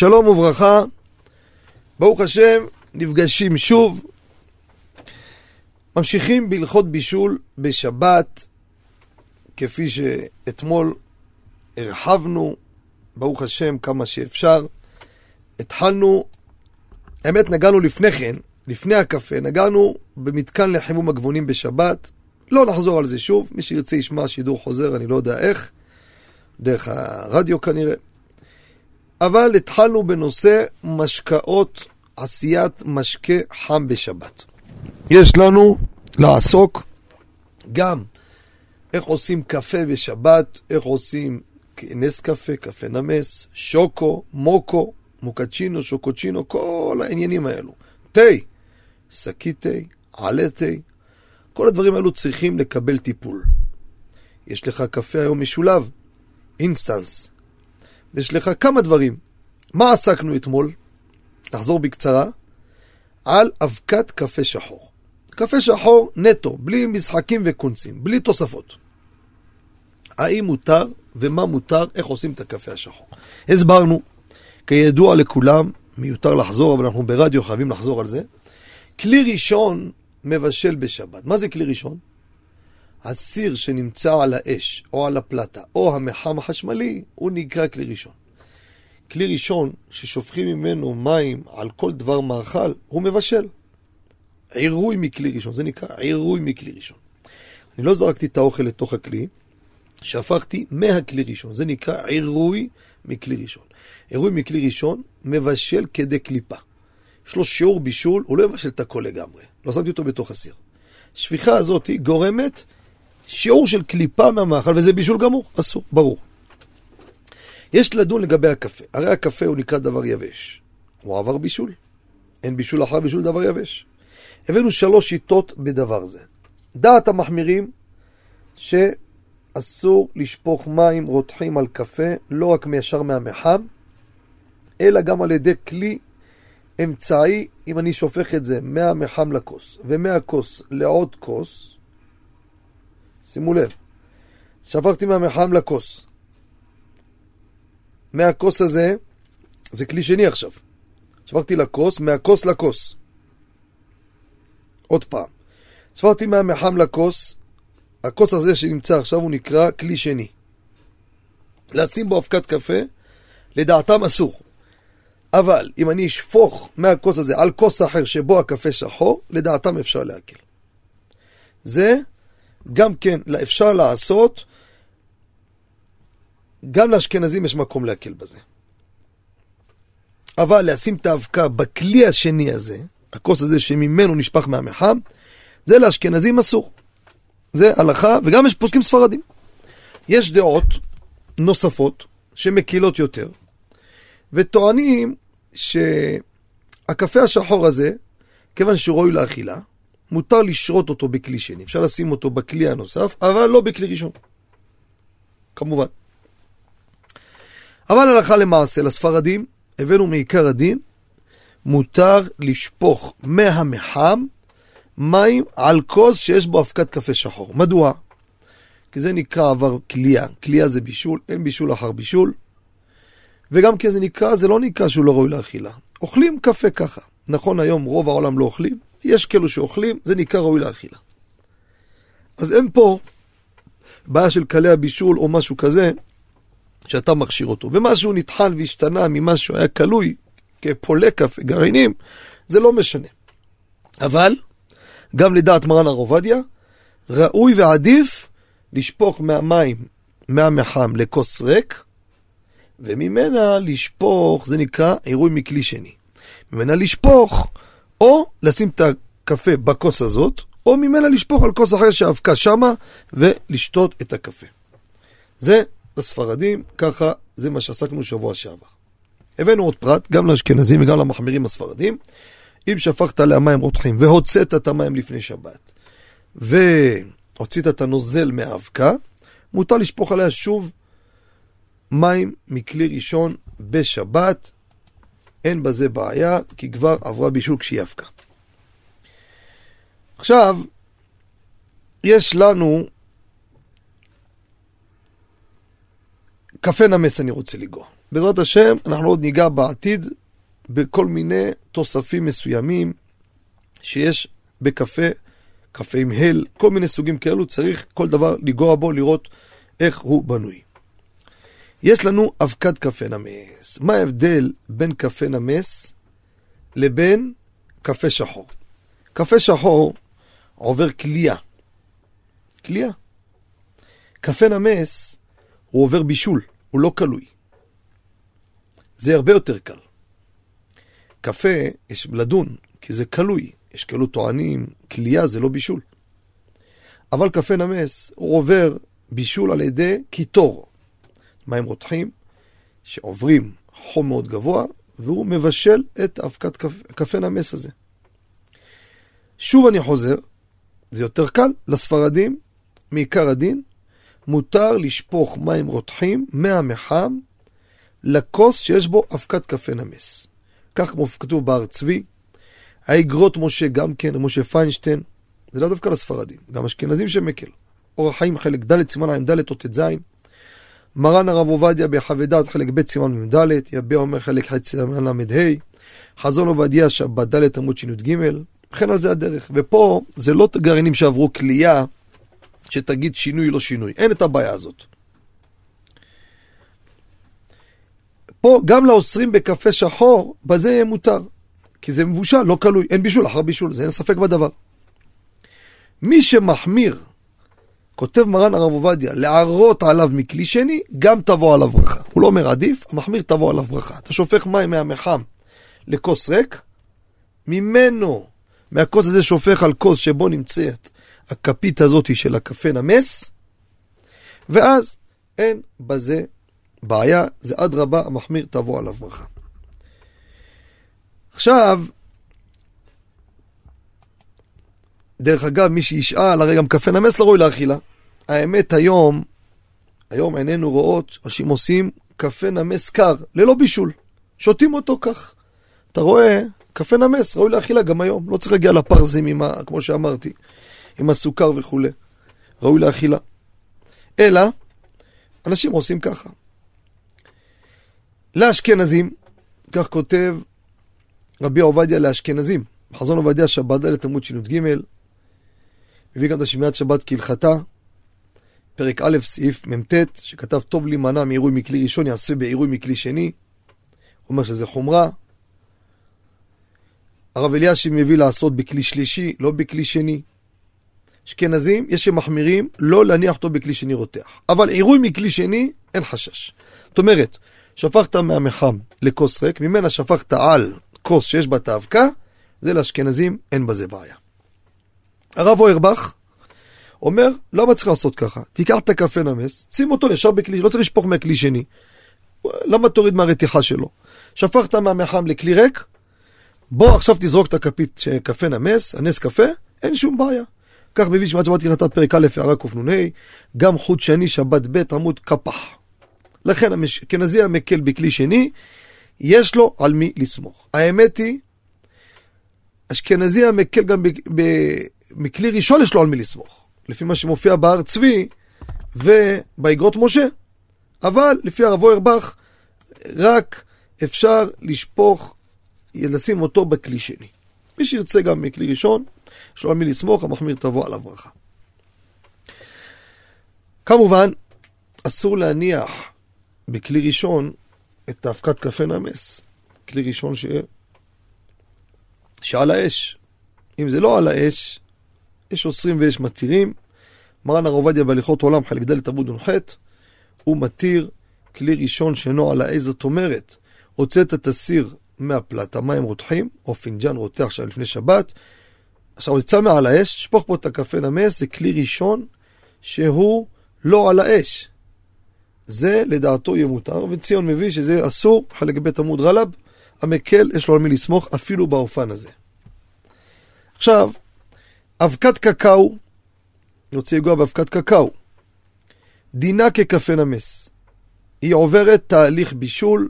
שלום וברכה, ברוך השם, נפגשים שוב. ממשיכים בהלכות בישול בשבת, כפי שאתמול הרחבנו, ברוך השם, כמה שאפשר. התחלנו, האמת נגענו לפני כן, לפני הקפה, נגענו במתקן לחימום הגבונים בשבת. לא נחזור על זה שוב, מי שירצה ישמע שידור חוזר, אני לא יודע איך, דרך הרדיו כנראה. אבל התחלנו בנושא משקאות, עשיית משקה חם בשבת. יש לנו לעסוק גם איך עושים קפה בשבת, איך עושים נס קפה, קפה נמס, שוקו, מוקו, מוקצ'ינו, שוקוצ'ינו, כל העניינים האלו. תה, שקית תה, עלה תה, כל הדברים האלו צריכים לקבל טיפול. יש לך קפה היום משולב, אינסטנט. יש לך כמה דברים. מה עסקנו אתמול? נחזור בקצרה. על אבקת קפה שחור. קפה שחור נטו, בלי משחקים וקונצים, בלי תוספות. האם מותר ומה מותר, איך עושים את הקפה השחור. הסברנו, כידוע לכולם, מיותר לחזור, אבל אנחנו ברדיו חייבים לחזור על זה. כלי ראשון מבשל בשבת. מה זה כלי ראשון? הסיר שנמצא על האש, או על הפלטה, או המחם החשמלי, הוא נקרא כלי ראשון. כלי ראשון ששופכים ממנו מים על כל דבר מאכל, הוא מבשל. עירוי מכלי ראשון, זה נקרא עירוי מכלי ראשון. אני לא זרקתי את האוכל לתוך הכלי, שהפכתי מהכלי ראשון, זה נקרא עירוי מכלי ראשון. עירוי מכלי ראשון מבשל כדי קליפה. יש לו שיעור בישול, הוא לא יבשל את הכל לגמרי. לא שמתי אותו בתוך הסיר. השפיכה הזאת גורמת שיעור של קליפה מהמאכל, וזה בישול גמור, אסור, ברור. יש לדון לגבי הקפה. הרי הקפה הוא נקרא דבר יבש. הוא עבר בישול. אין בישול אחר בישול דבר יבש. הבאנו שלוש שיטות בדבר זה. דעת המחמירים שאסור לשפוך מים רותחים על קפה, לא רק מישר מהמחם, אלא גם על ידי כלי אמצעי, אם אני שופך את זה מהמחם לכוס ומהכוס לעוד כוס, שימו לב, שפכתי מהמחם לכוס. מהכוס הזה, זה כלי שני עכשיו. שפכתי לכוס, מהכוס לכוס. עוד פעם. שפכתי מהמחם לכוס, הכוס הזה שנמצא עכשיו הוא נקרא כלי שני. לשים בו אבקת קפה, לדעתם אסור. אבל אם אני אשפוך מהכוס הזה על כוס אחר שבו הקפה שחור, לדעתם אפשר להקל. זה גם כן אפשר לעשות, גם לאשכנזים יש מקום להקל בזה. אבל לשים את האבקה בכלי השני הזה, הכוס הזה שממנו נשפך מהמחם, זה לאשכנזים אסור. זה הלכה, וגם יש פוסקים ספרדים. יש דעות נוספות שמקילות יותר, וטוענים שהקפה השחור הזה, כיוון שהוא ראוי לאכילה, מותר לשרות אותו בכלי שני. אפשר לשים אותו בכלי הנוסף, אבל לא בכלי ראשון. כמובן. אבל הלכה למעשה, לספרדים, הבאנו מעיקר הדין, מותר לשפוך מהמחם מים על כוס שיש בו אבקת קפה שחור. מדוע? כי זה נקרא עבר כליאה. כליאה זה בישול, אין בישול אחר בישול. וגם כי זה נקרא, זה לא נקרא שהוא לא ראוי לאכילה. אוכלים קפה ככה. נכון, היום רוב העולם לא אוכלים, יש כאלו שאוכלים, זה נקרא ראוי לאכילה. אז אין פה בעיה של קלי הבישול או משהו כזה, שאתה מכשיר אותו. ומשהו נטחן והשתנה ממה שהוא היה כלוי כפולקה וגרעינים, זה לא משנה. אבל, גם לדעת מרן הר עובדיה, ראוי ועדיף לשפוך מהמים, מהמחם לכוס ריק, וממנה לשפוך, זה נקרא עירוי מכלי שני. ממנה לשפוך, או לשים את הקפה בכוס הזאת, או ממנה לשפוך על כוס אחר שאבקה שמה, ולשתות את הקפה. זה לספרדים, ככה זה מה שעסקנו שבוע שעבר. הבאנו עוד פרט, גם לאשכנזים וגם למחמירים הספרדים. אם שפכת עליה מים רותחים והוצאת את המים לפני שבת, והוצאת את הנוזל מהאבקה, מותר לשפוך עליה שוב מים מכלי ראשון בשבת. אין בזה בעיה, כי כבר עברה בישול כשהיא אבקה. עכשיו, יש לנו קפה נמס אני רוצה לגוע. בעזרת השם, אנחנו עוד ניגע בעתיד בכל מיני תוספים מסוימים שיש בקפה, קפה עם הל, כל מיני סוגים כאלו, צריך כל דבר לגוע בו, לראות איך הוא בנוי. יש לנו אבקת קפה נמס. מה ההבדל בין קפה נמס לבין קפה שחור? קפה שחור עובר כליאה. כליאה. קפה נמס הוא עובר בישול, הוא לא כלוי. זה הרבה יותר קל. קפה, יש לדון, כי זה כלוי. יש כאלו טוענים, כליאה זה לא בישול. אבל קפה נמס, הוא עובר בישול על ידי קיטור. מים רותחים, שעוברים חום מאוד גבוה, והוא מבשל את אבקת קפה, קפה נמס הזה. שוב אני חוזר, זה יותר קל לספרדים, מעיקר הדין, מותר לשפוך מים רותחים מהמחם לכוס שיש בו אבקת קפה נמס. כך כמו כתוב בהר צבי, האגרות משה גם כן, משה פיינשטיין, זה לא דווקא לספרדים, גם אשכנזים שמקל. אורח חיים חלק ד' סימן ע"ד או ט"ז, מרן הרב עובדיה בחווה דעת חלק ב' סימן מ"ד, יביע אומר חלק ח' סימן ל"ה, חזון עובדיה שבת ד' עמוד שי"ג, וכן על זה הדרך. ופה זה לא גרעינים שעברו כליאה, שתגיד שינוי לא שינוי, אין את הבעיה הזאת. פה גם לאוסרים בקפה שחור, בזה יהיה מותר. כי זה מבושל, לא כלוי, אין בישול אחר בישול, זה אין ספק בדבר. מי שמחמיר, כותב מרן הרב עובדיה, לערות עליו מכלי שני, גם תבוא עליו ברכה. הוא לא אומר עדיף, המחמיר תבוא עליו ברכה. אתה שופך מים מהמחם לכוס ריק, ממנו, מהכוס הזה שופך על כוס שבו נמצאת הכפית הזאת של הקפה נמס, ואז אין בזה בעיה, זה אדרבה, המחמיר תבוא עליו ברכה. עכשיו, דרך אגב, מי שישאל, הרי גם קפה נמס לא ראוי לאכילה. האמת היום, היום עינינו רואות, אנשים עושים קפה נמס קר, ללא בישול. שותים אותו כך. אתה רואה, קפה נמס, ראוי לאכילה גם היום. לא צריך להגיע לפרזים, עם ה, כמו שאמרתי, עם הסוכר וכולי. ראוי לאכילה. אלא, אנשים עושים ככה. לאשכנזים, כך כותב רבי עובדיה לאשכנזים, חזון עובדיה שבת ד' עמוד שי"ג, מביא גם את השמיעת שבת כהלכתה, פרק א', סעיף מ"ט, שכתב טוב להימנע מעירוי מכלי ראשון, יעשה בעירוי מכלי שני. אומר שזה חומרה. הרב אלישיב מביא לעשות בכלי שלישי, לא בכלי שני. אשכנזים, יש שמחמירים לא להניח אותו בכלי שני רותח. אבל עירוי מכלי שני, אין חשש. זאת אומרת, שפכת מהמחם לכוס ריק, ממנה שפכת על כוס שיש בה את האבקה, זה לאשכנזים, אין בזה בעיה. הרב אוירבך אומר, למה צריך לעשות ככה? תיקח את הקפה נמס, שים אותו ישר בכלי, לא צריך לשפוך מהכלי שני. למה תוריד מהרתיחה שלו? שפכת מהמחם לכלי ריק, בוא עכשיו תזרוק את הכפית קפה נמס, הנס קפה, אין שום בעיה. כך מביא שבת שבת כהלכתה פרק א', הערה קנ"ה, גם חוט שני שבת ב' עמוד כפח. לכן האשכנזי המקל בכלי שני, יש לו על מי לסמוך. האמת היא, אשכנזי המקל גם מכלי ראשון יש לו על מי לסמוך. לפי מה שמופיע בהר צבי ובאגרות משה. אבל לפי הרב אוירבך, רק אפשר לשפוך, לשים אותו בכלי שני. מי שירצה גם מכלי ראשון, יש לו על מי לסמוך, המחמיר תבוא עליו ברכה. כמובן, אסור להניח בכלי ראשון את האבקת קפה נמס. כלי ראשון ש... שעל האש. אם זה לא על האש, יש אוסרים ויש מתירים. מרן הרב עובדיה בהליכות עולם, חלק ד' עמוד נ"ח, הוא מתיר כלי ראשון שאינו על זאת אומרת, הוצאת את הסיר מהפלטה, מים רותחים, או פינג'אן רותח שהיה לפני שבת, עכשיו יצא מעל האש, שפוך פה את הקפה נמס, זה כלי ראשון שהוא לא על האש. זה לדעתו יהיה מותר, וציון מביא שזה אסור, חלק ב' עמוד רלב, המקל יש לו על מי לסמוך אפילו באופן הזה. עכשיו, אבקת קקאו, אני רוצה לגוע באבקת קקאו, דינה כקפה נמס. היא עוברת תהליך בישול,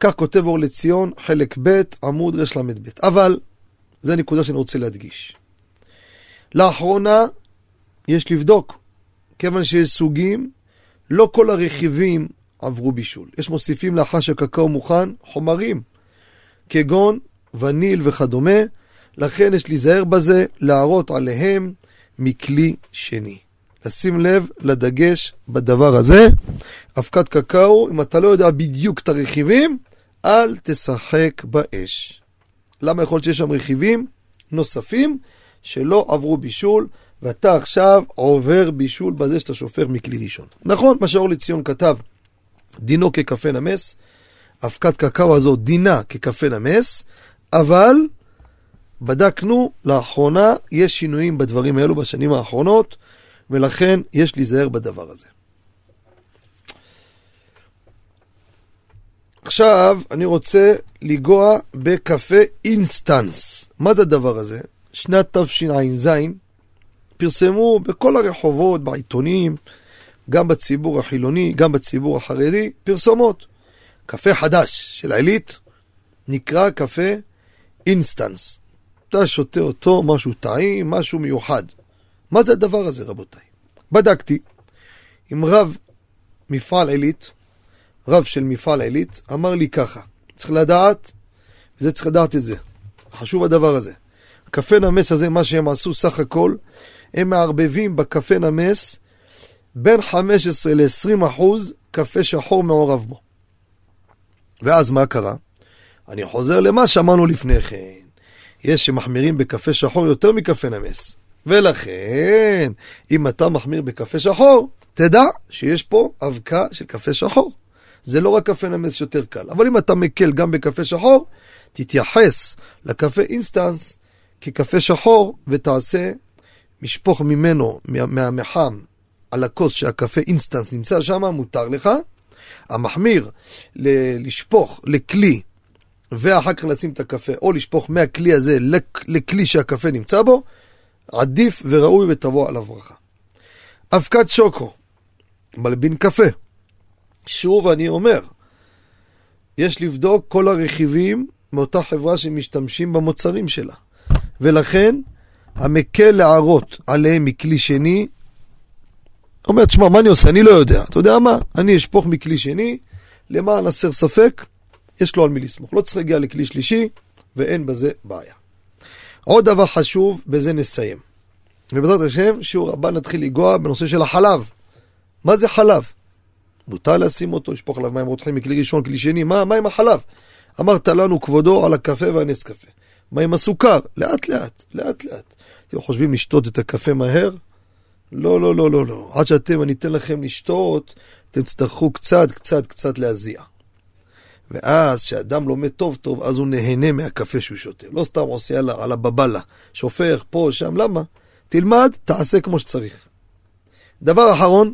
כך כותב אור לציון, חלק ב', עמוד רל"ב. אבל, זו נקודה שאני רוצה להדגיש. לאחרונה, יש לבדוק, כיוון שיש סוגים לא כל הרכיבים עברו בישול. יש מוסיפים לאחר שהקקאו מוכן חומרים, כגון וניל וכדומה, לכן יש להיזהר בזה, להראות עליהם מכלי שני. לשים לב לדגש בדבר הזה. אבקת קקאו, אם אתה לא יודע בדיוק את הרכיבים, אל תשחק באש. למה יכול להיות שיש שם רכיבים נוספים שלא עברו בישול, ואתה עכשיו עובר בישול בזה שאתה שופך מכלי ראשון. נכון, מה שאורלי ציון כתב, דינו כקפה נמס, אבקת קקאו הזו דינה כקפה נמס, אבל בדקנו, לאחרונה יש שינויים בדברים האלו בשנים האחרונות, ולכן יש להיזהר בדבר הזה. עכשיו אני רוצה לנגוע בקפה אינסטנס. מה זה הדבר הזה? שנת תשע"ז פרסמו בכל הרחובות, בעיתונים, גם בציבור החילוני, גם בציבור החרדי, פרסומות. קפה חדש של העילית נקרא קפה אינסטנט. אתה שותה אותו, משהו טעים, משהו מיוחד. מה זה הדבר הזה, רבותיי? בדקתי עם רב מפעל עילית, רב של מפעל עילית, אמר לי ככה, צריך לדעת, וזה צריך לדעת את זה. חשוב הדבר הזה. קפה נמס הזה, מה שהם עשו סך הכל, הם מערבבים בקפה נמס בין 15 ל-20 אחוז קפה שחור מעורב בו. ואז מה קרה? אני חוזר למה שאמרנו לפני כן. יש שמחמירים בקפה שחור יותר מקפה נמס. ולכן, אם אתה מחמיר בקפה שחור, תדע שיש פה אבקה של קפה שחור. זה לא רק קפה נמס שיותר קל, אבל אם אתה מקל גם בקפה שחור, תתייחס לקפה אינסטנט כקפה שחור ותעשה, משפוך ממנו, מהמחם, על הכוס שהקפה אינסטנט נמצא שם, מותר לך. המחמיר, ל- לשפוך לכלי ואחר כך לשים את הקפה, או לשפוך מהכלי הזה לכלי שהקפה נמצא בו, עדיף וראוי ותבוא עליו ברכה. אבקת שוקו, מלבין קפה. שוב אני אומר, יש לבדוק כל הרכיבים מאותה חברה שמשתמשים במוצרים שלה. ולכן, המקל להערות עליהם מכלי שני, אומר, תשמע, מה אני עושה? אני לא יודע. אתה יודע מה? אני אשפוך מכלי שני, למען הסר ספק, יש לו על מי לסמוך. לא צריך להגיע לכלי שלישי, ואין בזה בעיה. עוד דבר חשוב, בזה נסיים. ובעזרת השם, שיעור הבא נתחיל לנגוע בנושא של החלב. מה זה חלב? מותר לשים אותו, לשפוך עליו מים רותחים מכלי ראשון, כלי שני, מה, מה עם החלב? אמרת לנו כבודו על הקפה והנס קפה. מה עם הסוכר? לאט לאט, לאט לאט. אתם חושבים לשתות את הקפה מהר? לא, לא, לא, לא, לא. עד שאתם, אני אתן לכם לשתות, אתם תצטרכו קצת, קצת, קצת להזיע. ואז, כשאדם לומד טוב טוב, אז הוא נהנה מהקפה שהוא שותה. לא סתם עושה על, על הבבלה, שופך פה, שם, למה? תלמד, תעשה כמו שצריך. דבר אחרון,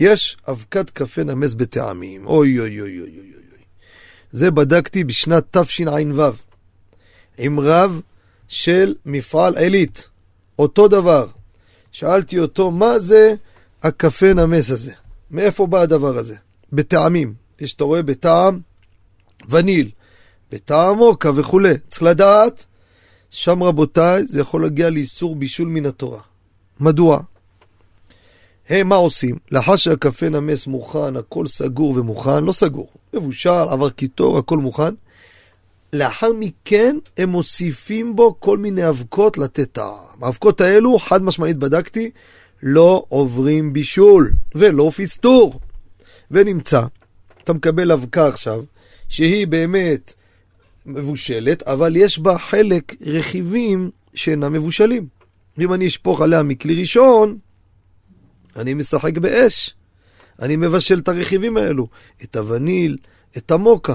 יש אבקת קפה נמס בטעמים. אוי אוי אוי אוי אוי אוי. זה בדקתי בשנת תשע"ו, עם רב של מפעל עילית. אותו דבר. שאלתי אותו, מה זה הקפה נמס הזה? מאיפה בא הדבר הזה? בטעמים. יש, אתה רואה, בטעם וניל, בטעם מוקה וכולי. צריך לדעת, שם רבותיי, זה יכול להגיע לאיסור בישול מן התורה. מדוע? הם מה עושים? לאחר שהקפה נמס מוכן, הכל סגור ומוכן, לא סגור, מבושל, עבר קיטור, הכל מוכן. לאחר מכן הם מוסיפים בו כל מיני אבקות לתת טעם. האבקות האלו, חד משמעית בדקתי, לא עוברים בישול ולא פיסטור. ונמצא, אתה מקבל אבקה עכשיו, שהיא באמת מבושלת, אבל יש בה חלק רכיבים שאינם מבושלים. ואם אני אשפוך עליה מכלי ראשון, אני משחק באש. אני מבשל את הרכיבים האלו, את הווניל, את המוקה.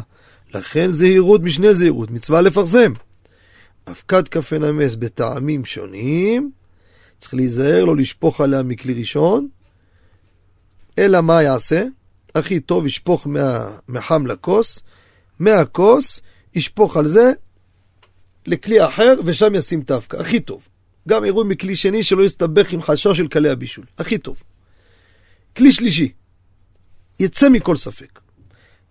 לכן זהירות משנה זהירות, מצווה לפרסם. אבקת קפה נמס בטעמים שונים, צריך להיזהר לא לשפוך עליה מכלי ראשון, אלא מה יעשה? הכי טוב ישפוך מהחם לכוס, מהכוס ישפוך על זה לכלי אחר ושם ישים האבקה, הכי טוב. גם יראו מכלי שני שלא יסתבך עם חשש של קלי הבישול, הכי טוב. כלי שלישי, יצא מכל ספק.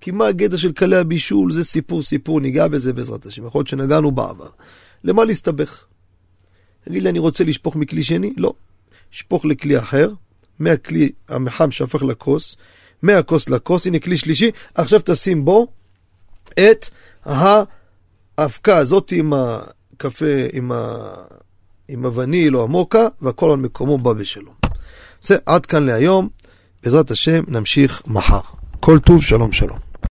כי מה הגדר של קלי הבישול? זה סיפור סיפור, ניגע בזה בעזרת השם. יכול להיות שנגענו בעבר. למה להסתבך? תגיד לי, אני רוצה לשפוך מכלי שני? לא. שפוך לכלי אחר, מהכלי המחם שהפך לכוס, מהכוס לכוס, הנה כלי שלישי, עכשיו תשים בו את האבקה הזאת עם הקפה, עם, ה... עם הווניל או המוקה, והכל על מקומו בא בשלום. זה עד כאן להיום, בעזרת השם נמשיך מחר. כל טוב, שלום שלום.